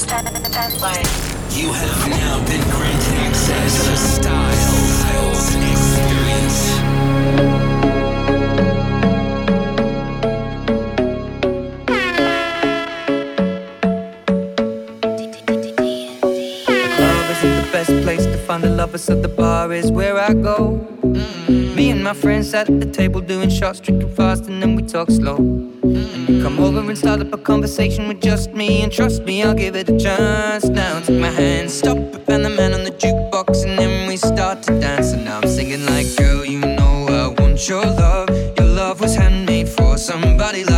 You have now been granted access to Style Experience. The lovers at the bar is where I go. Mm-hmm. Me and my friends sat at the table doing shots, drinking fast, and then we talk slow. You come over and start up a conversation with just me, and trust me, I'll give it a chance. Now take my hand, stop and the man on the jukebox, and then we start to dance. And now I'm singing like, girl, you know I want your love. Your love was handmade for somebody like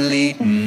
finally. Mm.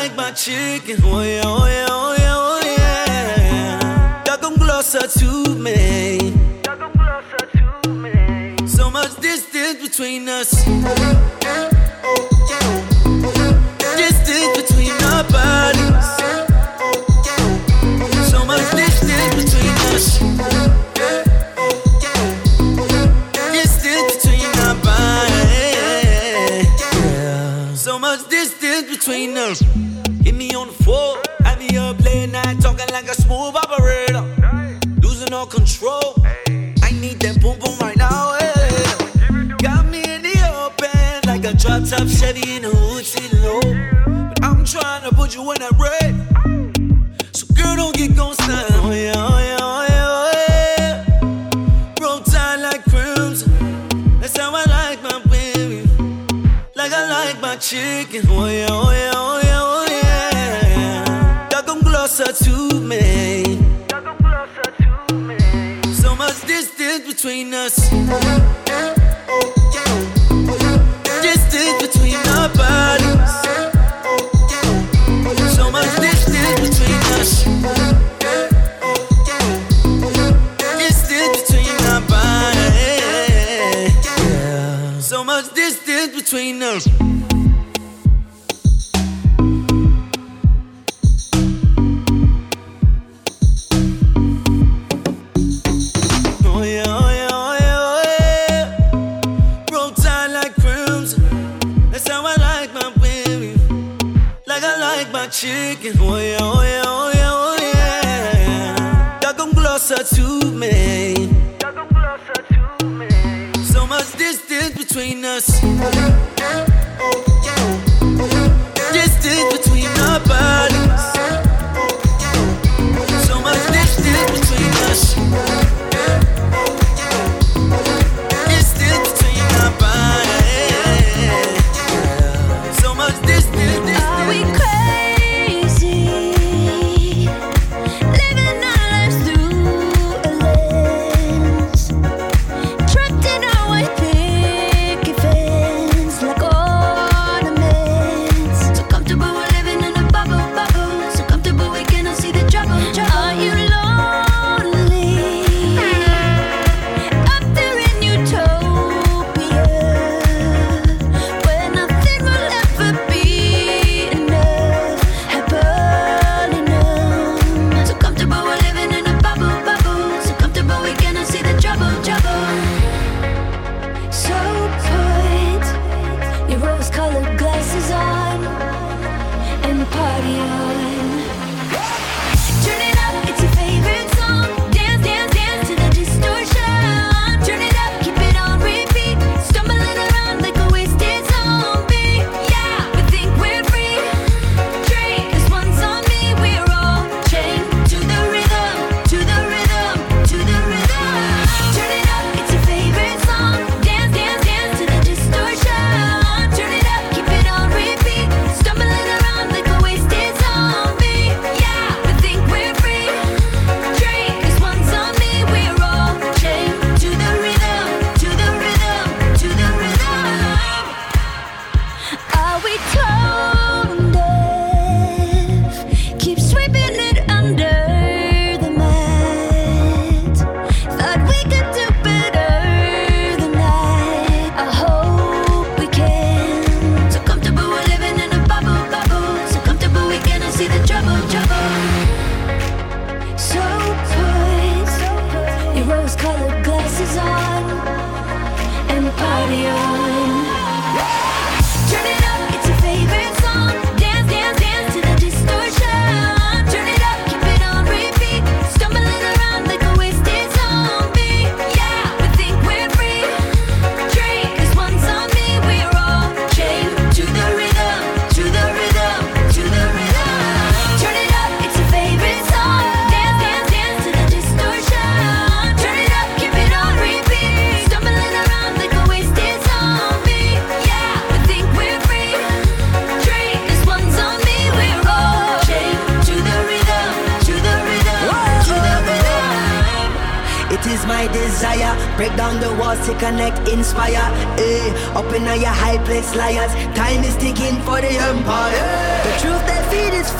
like my chicken. Oh yeah, oh yeah, oh yeah, oh yeah. Y'all come closer to me. Y'all come closer to me. So much distance between us. love, Chevy freaking. Oh yeah, oh yeah, oh yeah, oh yeah. You come closer to me. So much distance between us.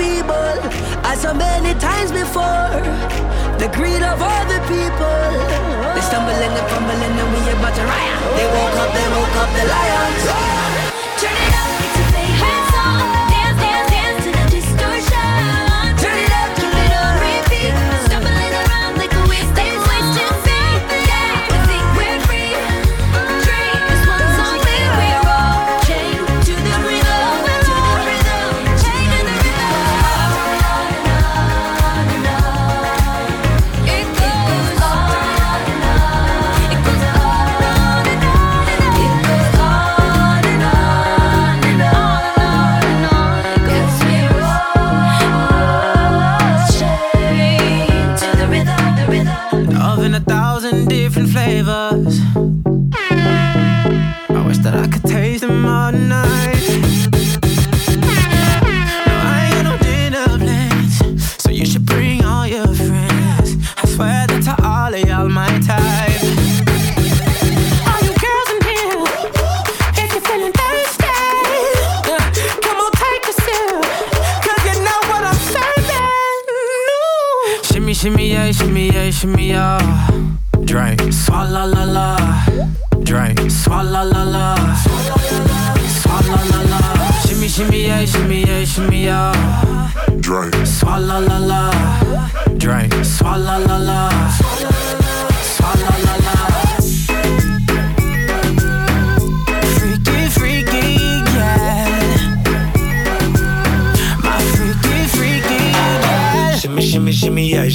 feeble as so many times before. The greed of all the people. They stumble and they fumble, and then we about to riot. They woke up, they woke up the lions.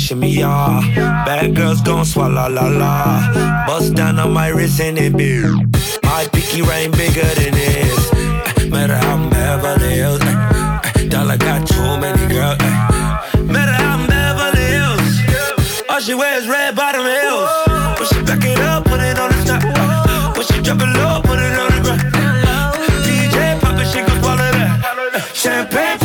Shimmy yeah. Bad girls gon' swallow la la. Bust down on my wrist and it be. My pinky ring bigger than this. Eh, matter how I'm Beverly Hills. Eh, eh. Dollar got too many girls. Matter how I'm Beverly Hills. All she wears red bottom heels. When she back it up, put it on the top. When she drop it low, put it on the ground. DJ pop it, she gon' swallow that. Champagne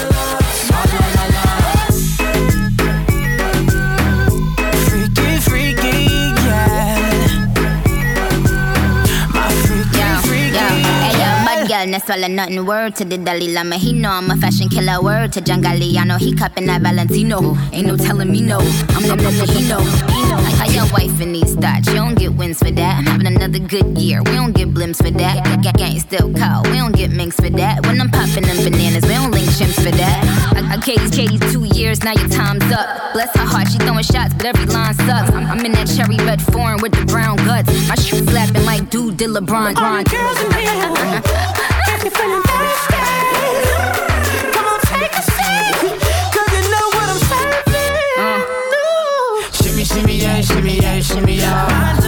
Girl, swallow nothing. Word to the Dalai Lama, he know I'm a fashion killer. Word to John Galliano, he cupping that Valentino. Ain't no telling me no, I'm the number he know. Like how your wife in these thoughts, you don't get wins for that. I'm having another good year, we don't get blimps for that. Gang gang still call, we don't get minks for that. When I'm popping them bananas, we don't link chimps for that. I, I Katie's Katie's two years, now your time's up. Bless her heart, she throwing shots, but every line sucks. I'm, I'm in that cherry red foreign with the brown guts. My shoes slapping like dude did LeBron. All girls in here, if you're feeling thirsty, come on, take a sip, 'cause you know what I'm serving. Mm. Ooh. Shimmy, shimmy, yeah, shimmy, yeah, shimmy, yeah.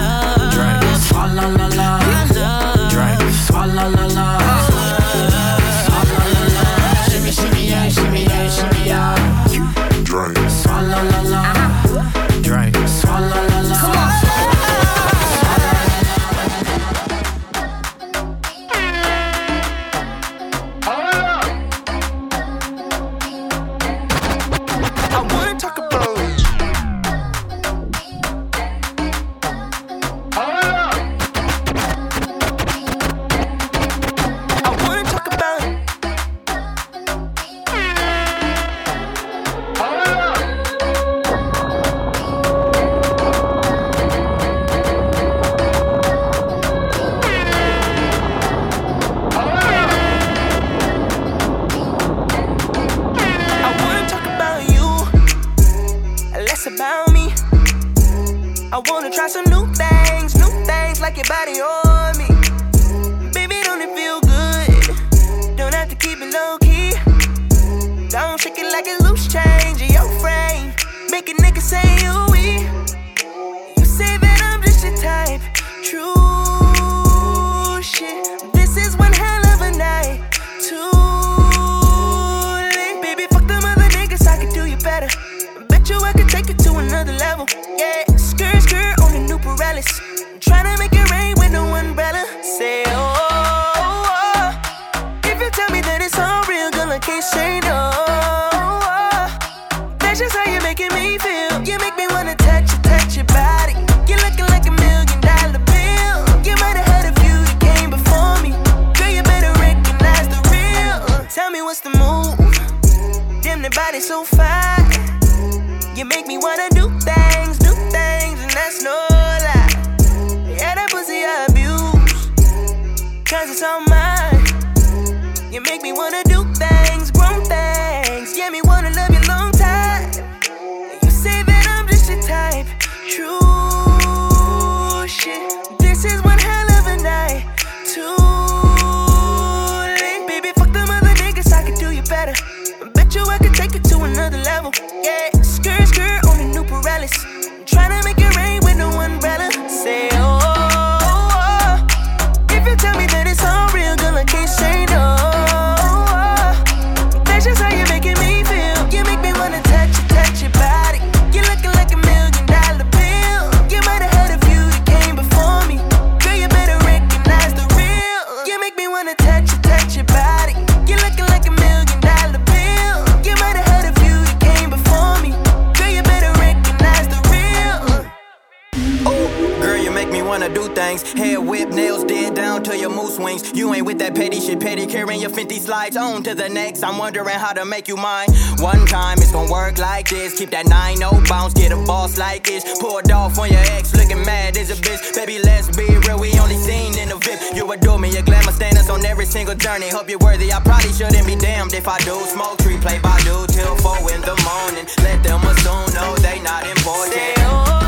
The next. I'm wondering how to make you mine. One time it's gonna work like this. Keep that 9 0 bounce, get a boss like this. Pulled off on your ex, looking mad as a bitch. Baby, let's be real, we only seen in the VIP. You adore me, your glamour on every single journey. Hope you're worthy, I probably shouldn't be damned if I do. Smoke tree, play by do till 4 in the morning. Let them assume, no, they not important.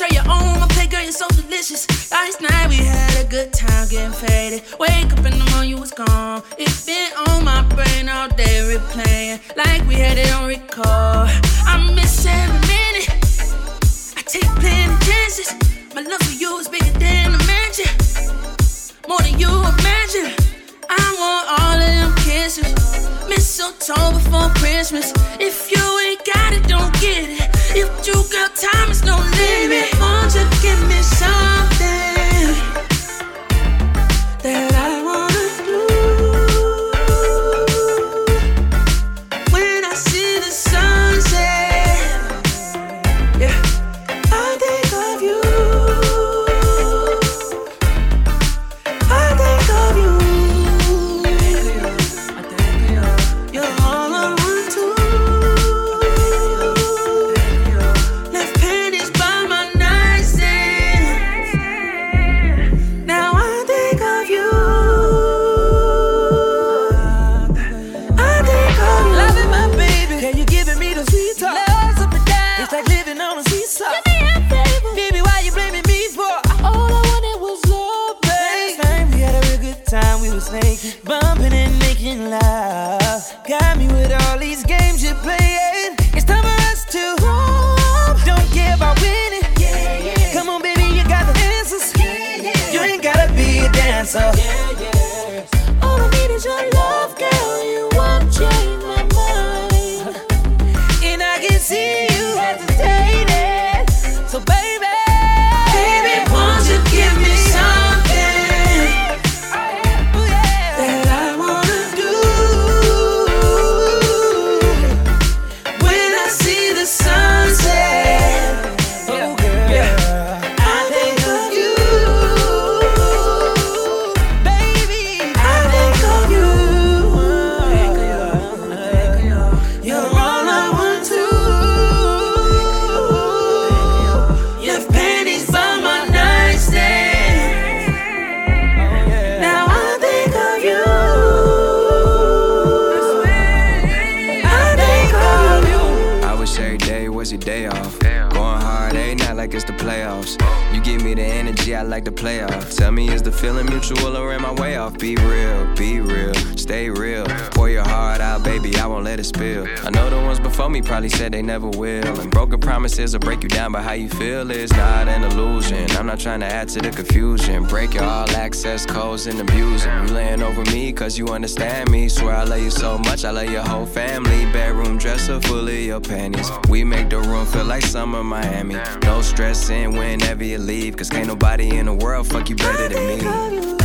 All day. Say you own my play, girl, you're so delicious. Last night we had a good time getting faded. Wake up in the morning, you was gone. It's been on my brain all day, replaying like we had it on record. I miss every minute. I take plenty chances. My love for you is bigger than a mansion, more than you imagine. I want all of them kisses. Mistletoe before Christmas. If you ain't got it, don't get it. If you got time, it's no limit. Won't you give me something down, but how you feel is not an illusion. I'm not trying to add to the confusion. Break your all access codes and abuse. You laying over me cause you understand me. Swear I love you so much, I love your whole family. Bedroom dresser full of your panties. We make the room feel like summer Miami. No stressing whenever you leave, cause can't nobody in the world fuck you better than me.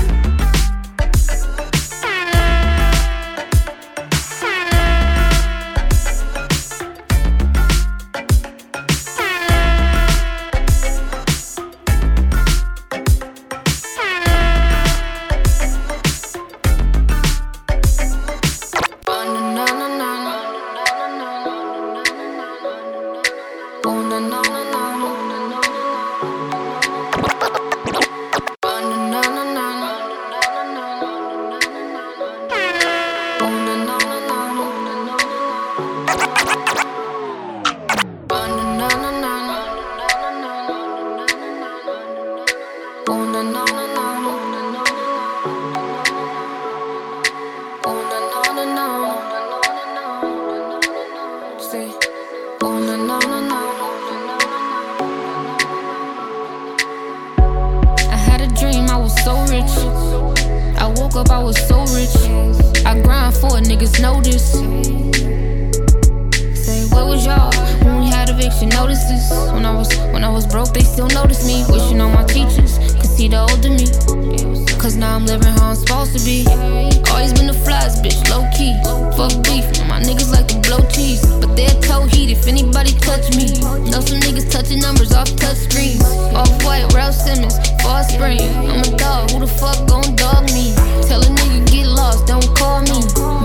If anybody touch me. Know some niggas touching numbers off touch screens. Off white, Raf Simons, fall spring. I'm a dog, who the fuck gon' dog me? Tell a nigga get lost, don't call me.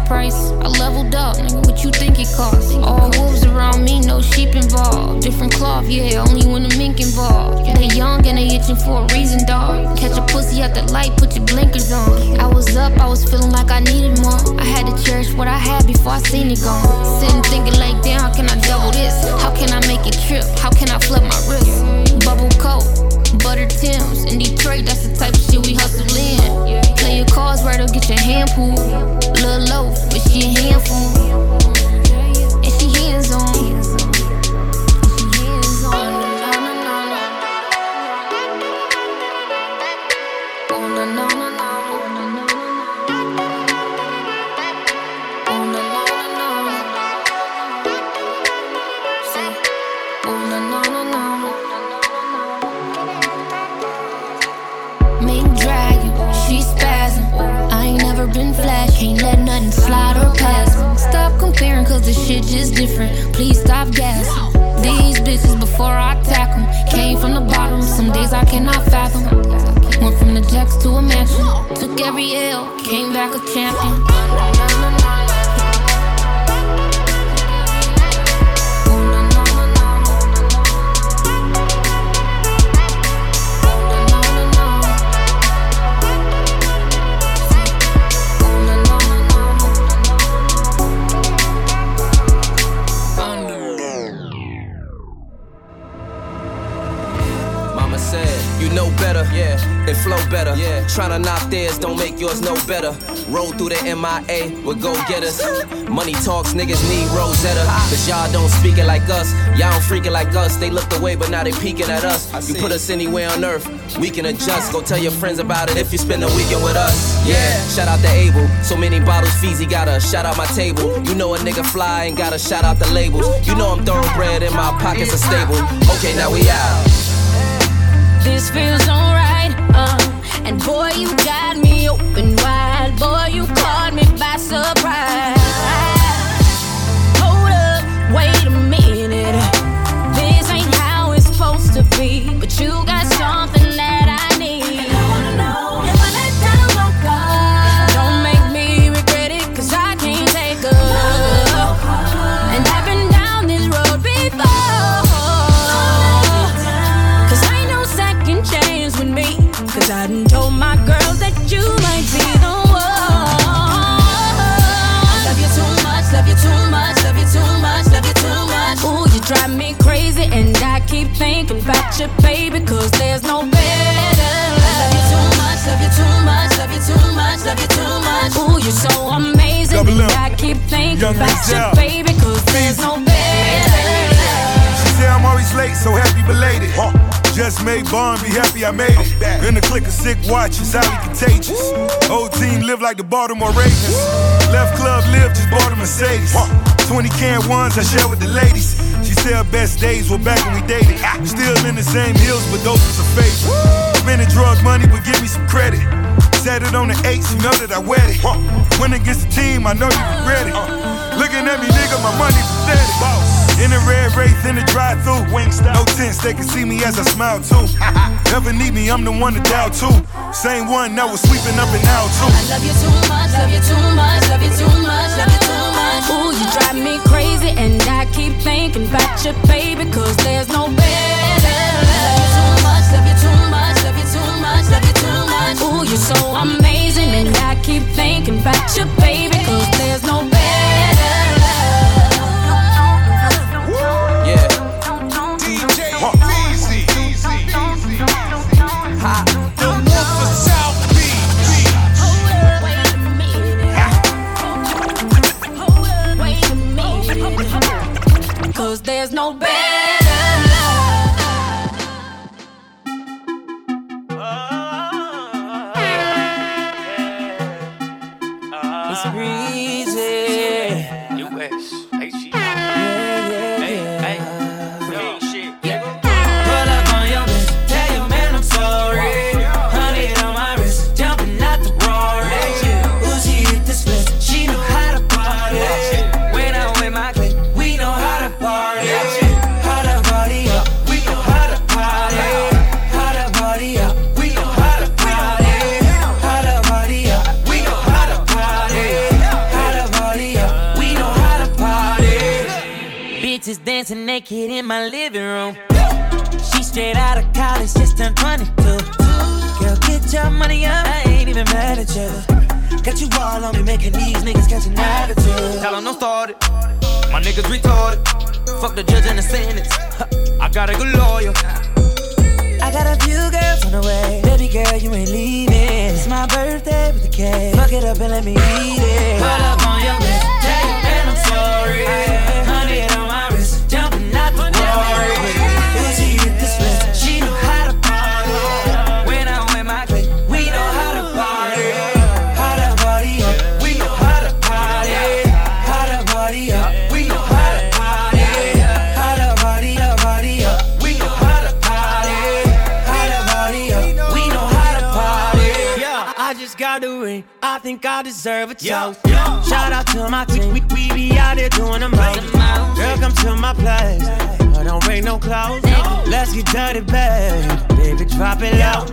Price. I leveled up, nigga. What you think it cost? All wolves around me, no sheep involved. Different cloth, yeah, only when the mink involved. They young and they itching for a reason, dog. Catch a pussy at the light, put your blinkers on. I was up, I was feeling like I needed more. I had to cherish what I had before I seen it gone. Sitting thinking like, damn, how can I double this? How can I make it trip? How can I flip my wrist? Bubble coat, butter Tims. In Detroit, that's the type of shit we hustle in. Play your cards right or get your hand pulled. Lil' loaf, but she a handful. And she cannot fathom. Went from the jacks to a mansion. Took every L, came back a champion. Better. Yeah, tryna knock theirs, don't make yours no better. Roll through the MIA with go getters. Money talks, niggas need Rosetta. Cause y'all don't speak it like us. Y'all don't freak it like us. They looked away, but now they peeking at us. You put us anywhere on earth, we can adjust. Go tell your friends about it if you spend a weekend with us. Yeah, shout out to Abel. So many bottles, Feezy got a shout out my table. You know a nigga fly and gotta shout out the labels. You know I'm thoroughbred and my pockets are stable. Okay, now we out. This feels alright, uh. And boy, you got me open wide. Boy, you caught me by surprise. Hold up, wait a minute. This ain't how it's supposed to be. But you got thinking about you, baby, cause there's no better. I love you too much, love you too much, love you too much, love you too much. Ooh, you're so amazing, Double and M. I keep thinking Young about you, Denzel. baby, cause there's no better. She say I'm always late, so happy belated. Just made Bond, be happy I made it. In the click of sick watches, highly contagious. Old team live like the Baltimore Ravens. Left club live, just bought a Mercedes. 20 can ones I share with the ladies. She said best days were back when we dated. Ah, still in the same hills, but those was her favorite. Spending drug money, but give me some credit. Set it on the eights, you know that I wet it. Win against the team, I know you regret it. Looking at me, nigga, my money pathetic. In the red wraith, in the drive through No tents, they can see me as I smile too. Never need me, I'm the one to dial too. Same one that was sweeping up and out too. I love you too much, love you too much, love you too much, love you too much. Ooh, you drive me crazy, and I keep thinking about you, baby, cause there's no better. Love you too much, love you too much, love you too much, love you too much. Ooh, you're so amazing, and I keep thinking about you, baby, cause there's no better. There's no better It's breezy. US. HG. Dancing naked in my living room. She straight out of college, just turned 22. Girl, get your money up, I ain't even mad at you. Got you all on me, making these niggas catch an attitude. Tell 'em don't start it. My niggas retarded. Fuck the judge and the sentence. I got a good lawyer. I got a few girls on the way. Baby girl, you ain't leaving. It's my birthday with the cake. Fuck it up and let me eat it. Pull up on your bitch, tell your I'm sorry. Think I deserve a toast. Shout out to my team. We, we be out there doing the most. Girl, come to my place. I don't bring no clothes. Let's get dirty, babe. Baby, drop it low.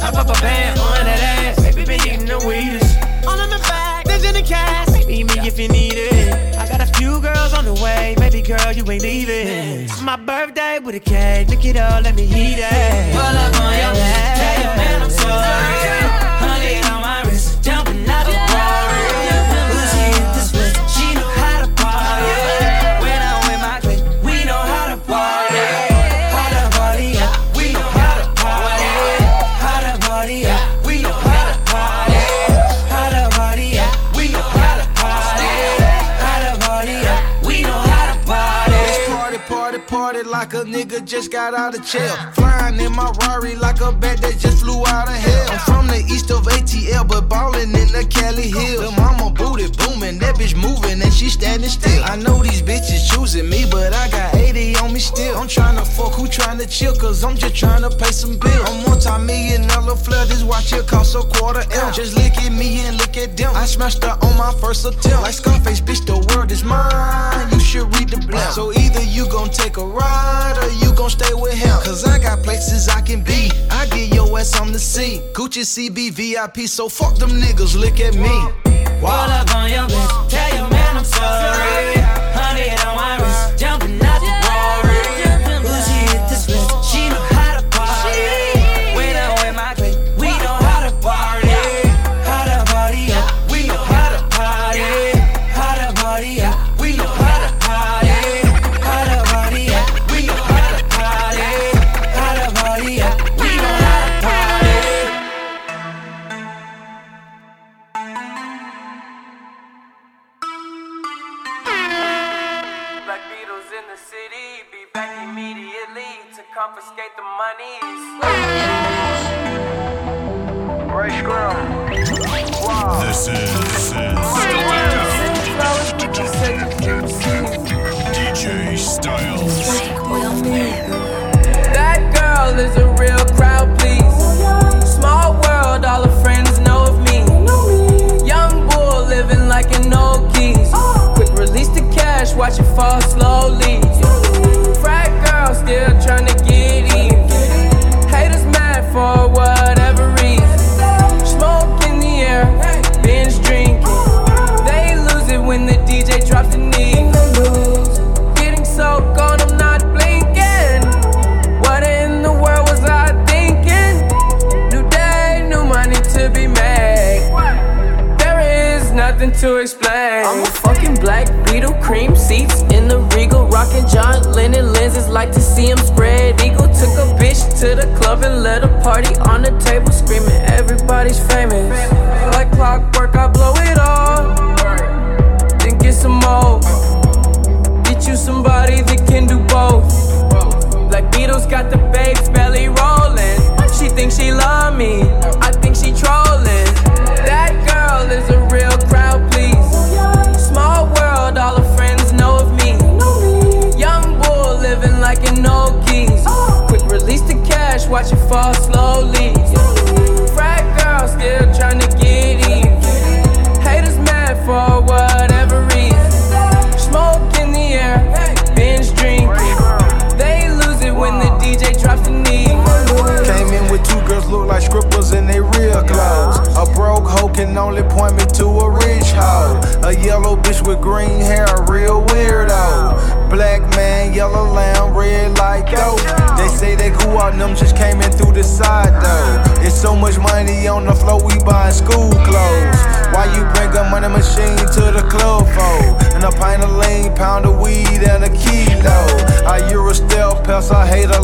Up a band on that ass. Baby, been eating the weedest. All in the bag, there's in the cash. Meet me if you need it. I got a few girls on the way. Baby girl, you ain't leaving. My birthday with a cake. Look it up, let me eat it. Pull up on your man. Tell your man I'm sorry. Nigga just got out of jail. Flying in my Rari like a bat that just flew out of hell. I'm from the east of ATL, but ballin' in the Cali Hills. The mama booty booming, that bitch moving and she standing still. I know these bitches choosing me, but I got 80 on me still. I'm tryna fuck who tryna chill, cause I'm just tryna pay some bills. I'm multi-million dollar flood, this watch here cost a quarter M. Just look at me and look at them. I smashed her on my first attempt. Like Scarface, bitch, the world is mine. You should read the blunt. So either you gon' take a ride or you gon' stay with him. Cause I got places I can be. I get your ass on the scene. Gucci CB VIP, so fuck them niggas, look at me. Pull up on your bitch, tell your man I'm sorry. Hundred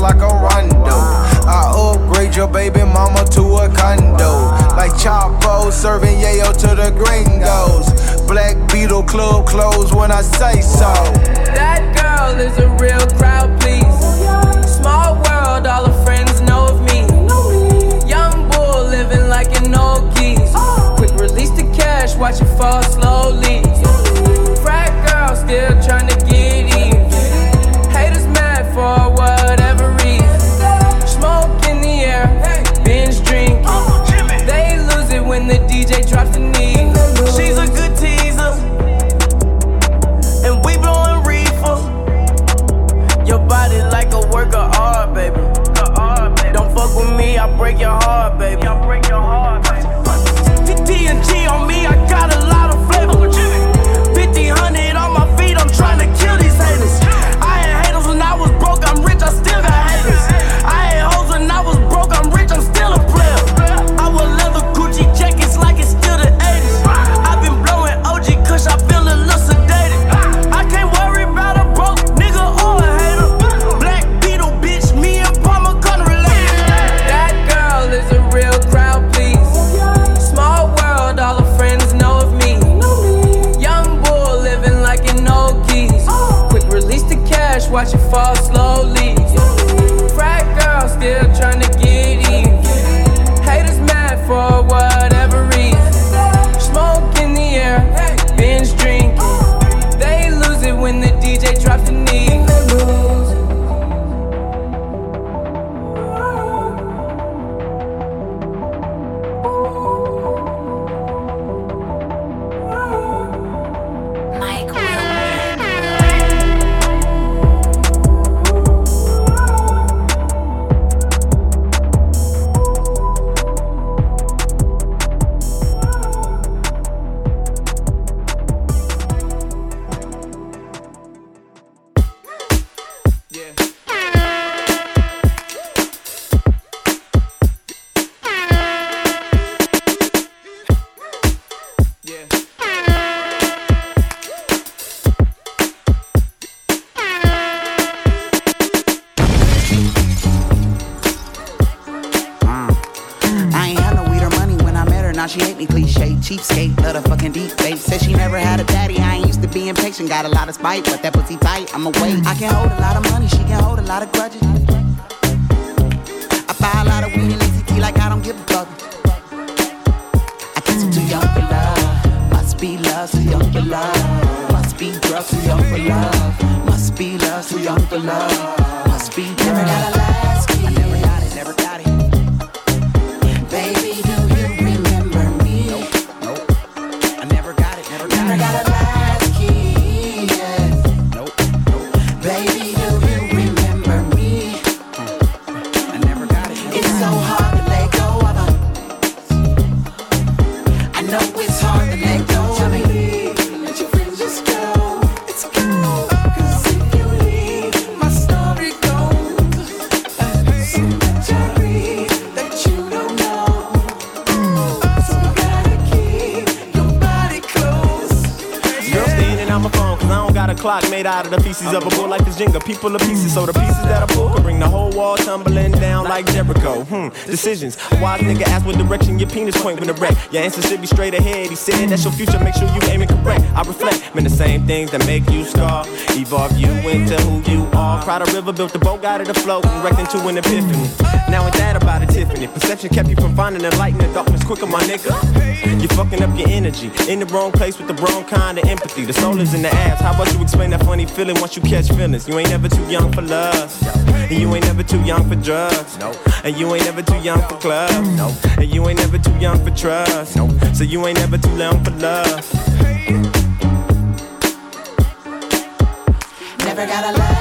like a rondo. I upgrade your baby mama to a condo. Like Chapo serving yayo to the gringos. Black Beetle club closed when I say so. That girl is a real crowd, please. Small world, all her friends know of me. Young bull living like an old geese. Quick release the cash, watch it fall slowly. Baby. I break your heart, baby. TNG on me, I got she hate me, cliche, cheapskate, love the fucking deep fake. Said she never had a daddy. I ain't used to being patient, got a lot of spite, but that pussy tight. I'm away. I can hold a lot of money, she can hold a lot of grudges. I buy a lot of weed and tea like I don't give a fuck. I guess I'm too young for love. Must be love, too young for love. Must be drugs, too young for love. Must be love, too young for love. Must be never got a last key. I never got it, never got it. It, never made out of the pieces of a bull like this Jenga. People are pieces, so the pieces that I pull can bring the whole wall tumbling down like Jericho. Hmm, decisions. Wise nigga ask what direction your penis point when the wreck. Your answer should be straight ahead. He said that's your future, make sure you aim it correct. I reflect, man, the same things that make you scar. Evolve you into who you are. Cried a river, built the boat, got it afloat, and wrecked into an epiphany. Now ain't that about a Tiffany? Perception kept you from finding the light in the darkness quicker, my nigga. You're fucking up your energy. In the wrong place with the wrong kind of empathy. The soul is in the ass. How about you explain that funny feeling once you catch feelings? You ain't never too young for lust. And you ain't never too young for drugs. No. And you ain't never too young for clubs. No. And you ain't never too young for trust. No. So you ain't never too young for love. Never gotta love.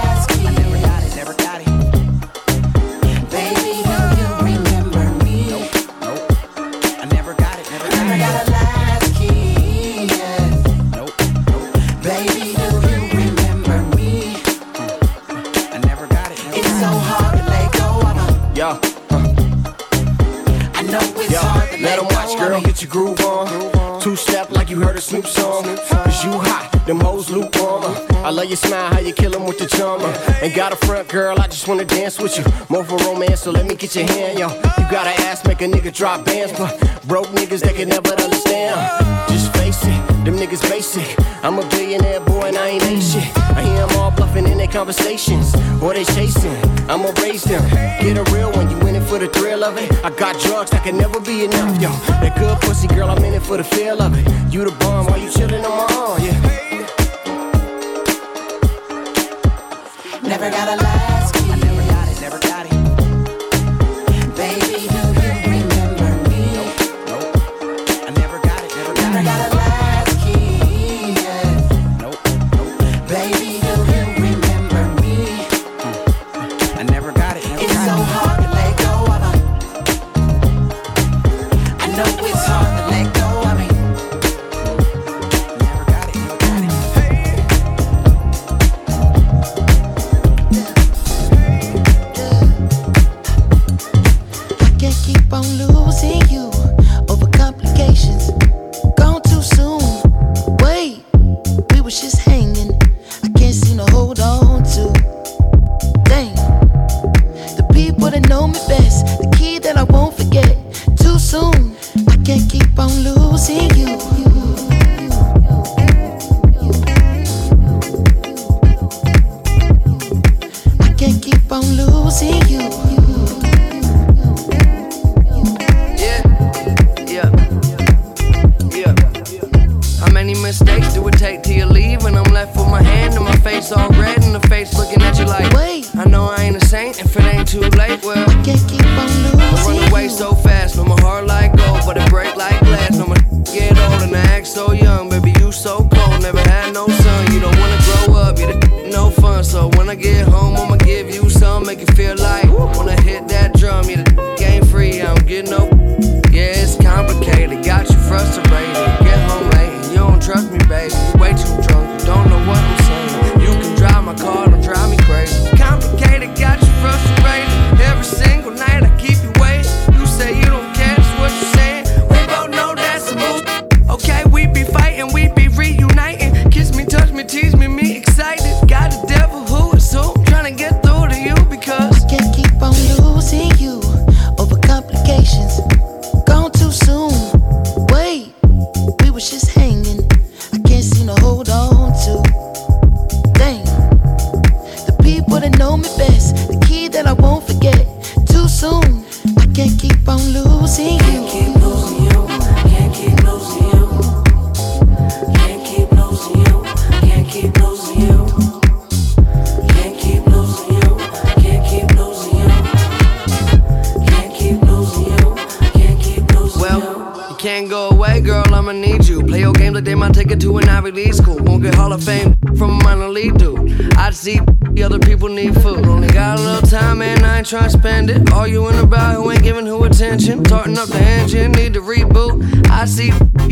I love your smile, how you killin' with the charm. Uh. Ain't got a front, girl, I just wanna dance with you. More for romance, so let me get your hand, yo. You got an ass, make a nigga drop bands, but broke niggas that can never understand. Just face it, them niggas basic. I'm a billionaire boy and I ain't ain't shit. I hear them all bluffin' in their conversations, or they chasing. I'ma raise them, get a real one. You in it for the thrill of it? I got drugs that can never be enough, yo. That good pussy girl, I'm in it for the feel of it. You the bomb, while you chillin' on my arm, yeah. never gotta lie.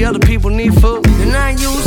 Other people need food. And I use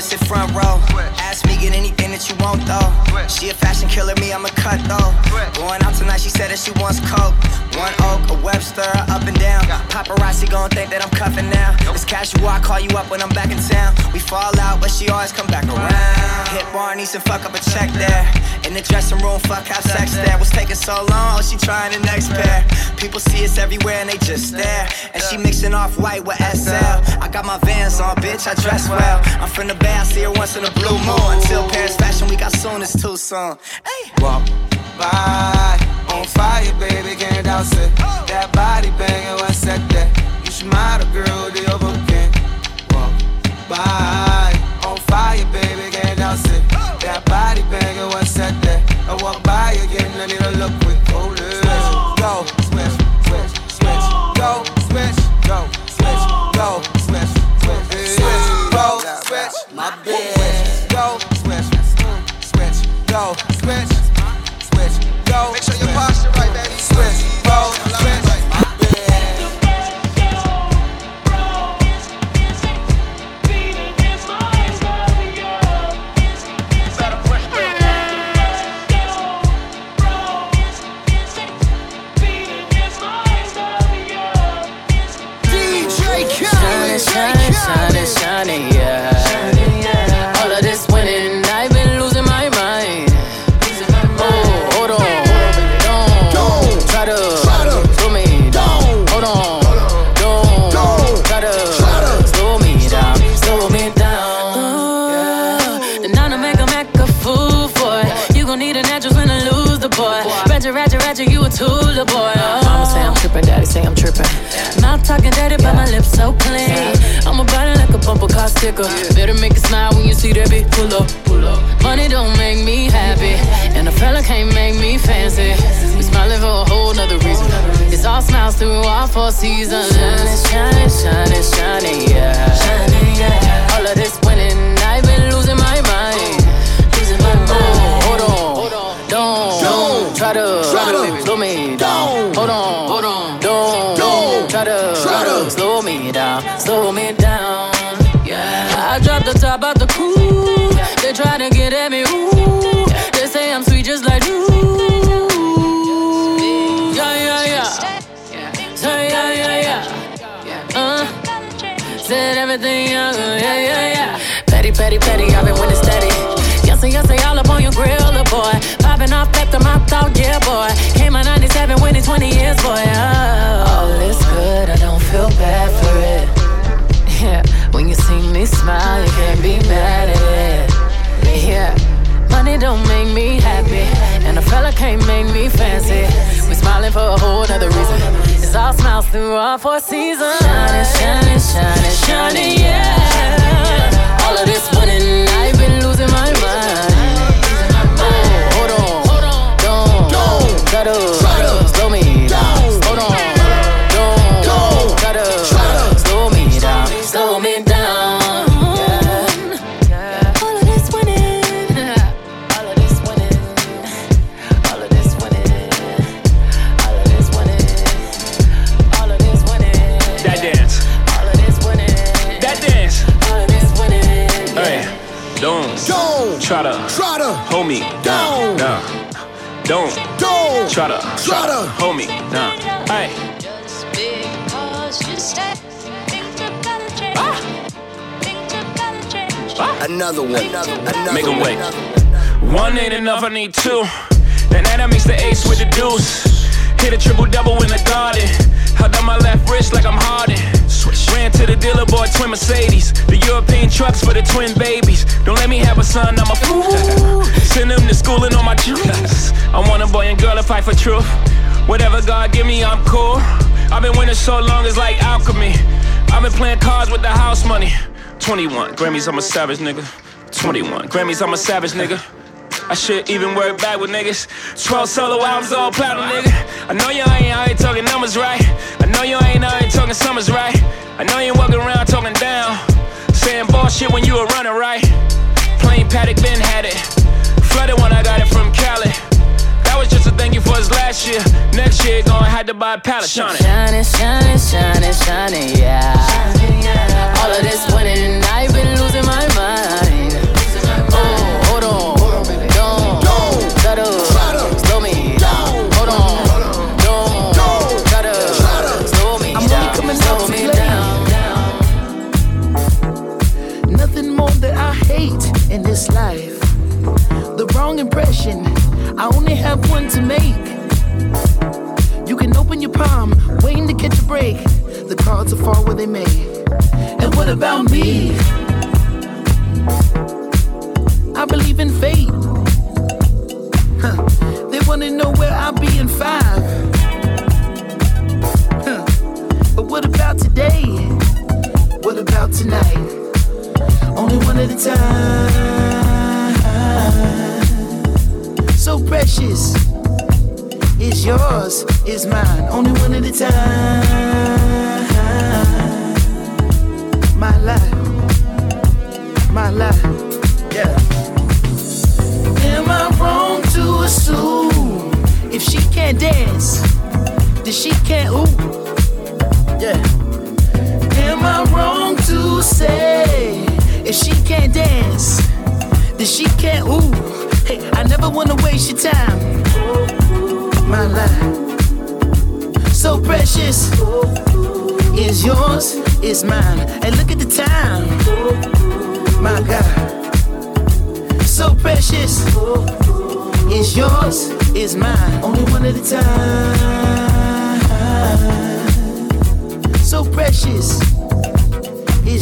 You wanna front row? Ask me, get anything that you want though. She a fashion killer, me, I'm a cut though. Going out tonight, she said that she wants coke. One oak, a Webster, up and down. Paparazzi gon' think that I'm cuffing now. It's casual, I call you up when I'm back in town. We fall out, but she always come back around. Hit Barney's and fuck up a check there. In the dressing room, fuck have sex there. What's taking so long? Oh, she trying the next pair. People see us everywhere and they just stare. And she mixing off white with SL. I got my vans on, bitch, I dress well. I'm from the Bay, I see her once in a blue moon. Until Paris Fashion Week, I soon it's too soon. Hey. Walk by, on fire, baby, can't douse it. That body banging, what's that? That you should model, girl, ratchet, ratchet, you a tool, the boy. Mama oh. say I'm trippin', daddy say I'm tripping. Mouth talking dirty, but my lips so clean. I'm about it like a bumper car sticker. Better make a smile when you see that big pull up. Money don't make me happy, and a fella can't make me fancy. We smiling for a whole nother reason. It's all smiles through all four seasons. Shining, shining, shining, shining, yeah. Shining, yeah. All of this winning, I've been losing my mind. Try to, slow me down. Hold on, hold on, don't, don't. try to, slow me down, slow me down. Yeah, I dropped the top out the coupe. They try to get at me, ooh. They say I'm sweet just like you. Yeah, yeah, yeah. Say yeah, yeah, yeah. Uh, said everything young, yeah, yeah, yeah. Petty, petty, petty, after my thought, yeah, boy. Came out 97, winning 20 years, boy. Oh, all is good, I don't feel bad for it. Yeah, when you see me smile, you can't be mad at it. Yeah, money don't make me happy, and a fella can't make me fancy. We smiling for a whole nother reason. It's all smiles through all four seasons. Shining, shining, shining, shining, yeah. All of this winning, I've been losing my mind. Don't don't try to, try to hold me down. Hey. Ah. Ah. Another one. Another Make 'em one. wait. One ain't enough, I need two. Then that makes the ace with the deuce. Hit a triple double in the garden. Held on my left wrist like I'm Harden. Ran to the dealer, boy, twin Mercedes. The European trucks for the twin babies. Don't let me have a son, I'm a fool. Send them to school and on my juice. I want a boy and girl to fight for truth. Whatever God give me, I'm cool. I've been winning so long, it's like alchemy. I've been playing cards with the house money. 21 Grammys, I'm a savage nigga. 21 Grammys, I'm a savage nigga. I should even work back with niggas. 12 solo albums, all platinum, nigga. I know y'all ain't out here talking numbers right. I know you ain't out here talking summers right. I know you walking around talking down. Saying bullshit when you were running right. Plain Patek, Ben had it. Flooded when I got it from Cali. That was just a thank you for his last year. Next year, gonna have to buy a pallet. Shine it. Shining, shining, shining, shining, yeah. All of this winning and I've been losing my mind.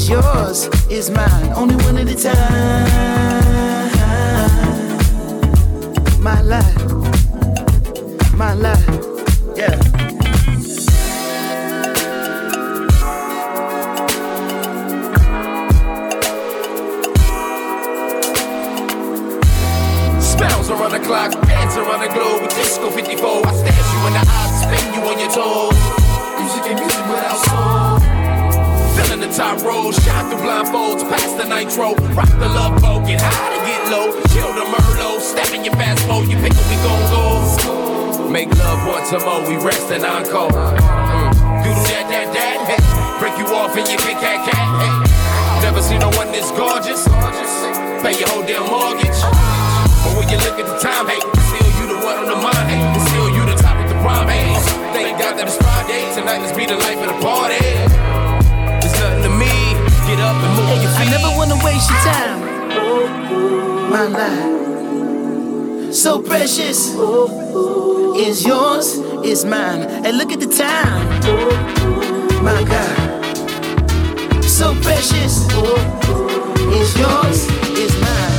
Yours, is mine, only one at a time. My life, my life, yeah. Spells around the clock, dance around the globe disco 54. I stash you in the eyes, spin you on your toes. Music and music without soul. Filling the top row, shot through blindfolds, past the nitro. Rock the love boat, get high to get low. Chill the Merlot, step in your fast mode, you pick we gon' go. Make love once a more, we rest and encore. Mm. Do that, that, that, hey. Break you off and you kick cat, cat, hey. Never seen no one this gorgeous. Pay your whole damn mortgage. But when you look at the time, hey, still you the one on the mind, hey, still you the top of the prime, hey. Thank God that it's Friday, tonight let's be the life of the party. Never wanna waste your time. My life, so precious, is yours, is mine. And look at the time, my God, so precious, is yours, is mine.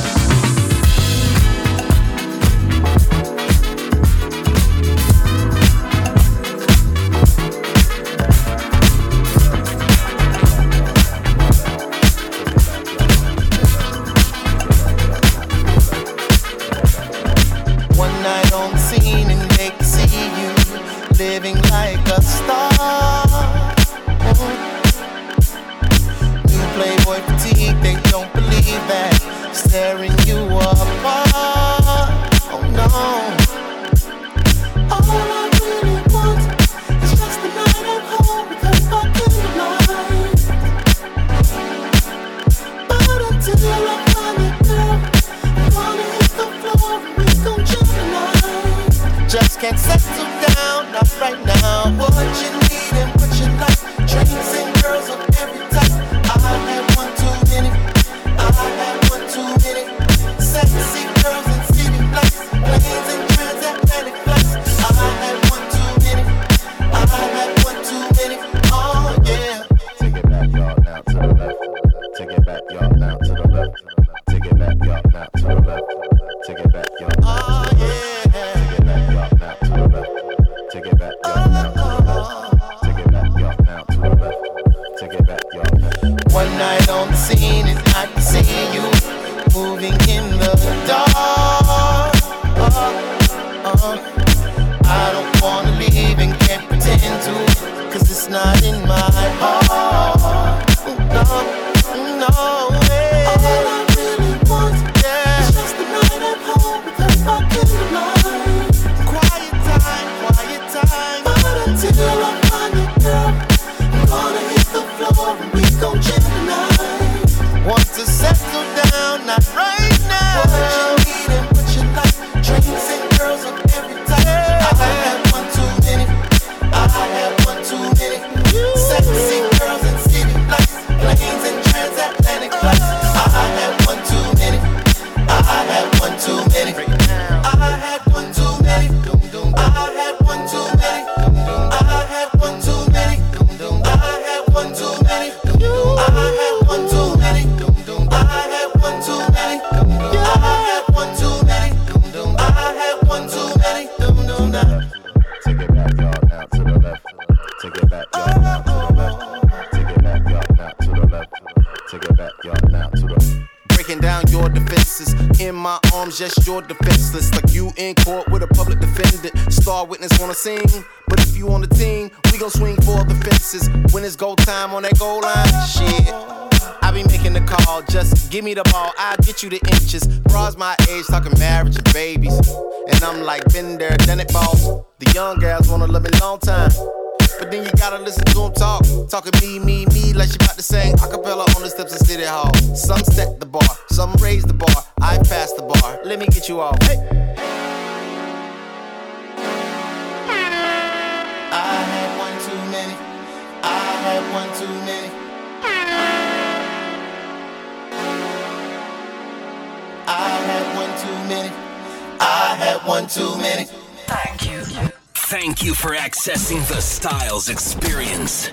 like a star. Oh. New Playboy fatigue, they don't believe that. Staring you apart. you to end accessing the Styles experience.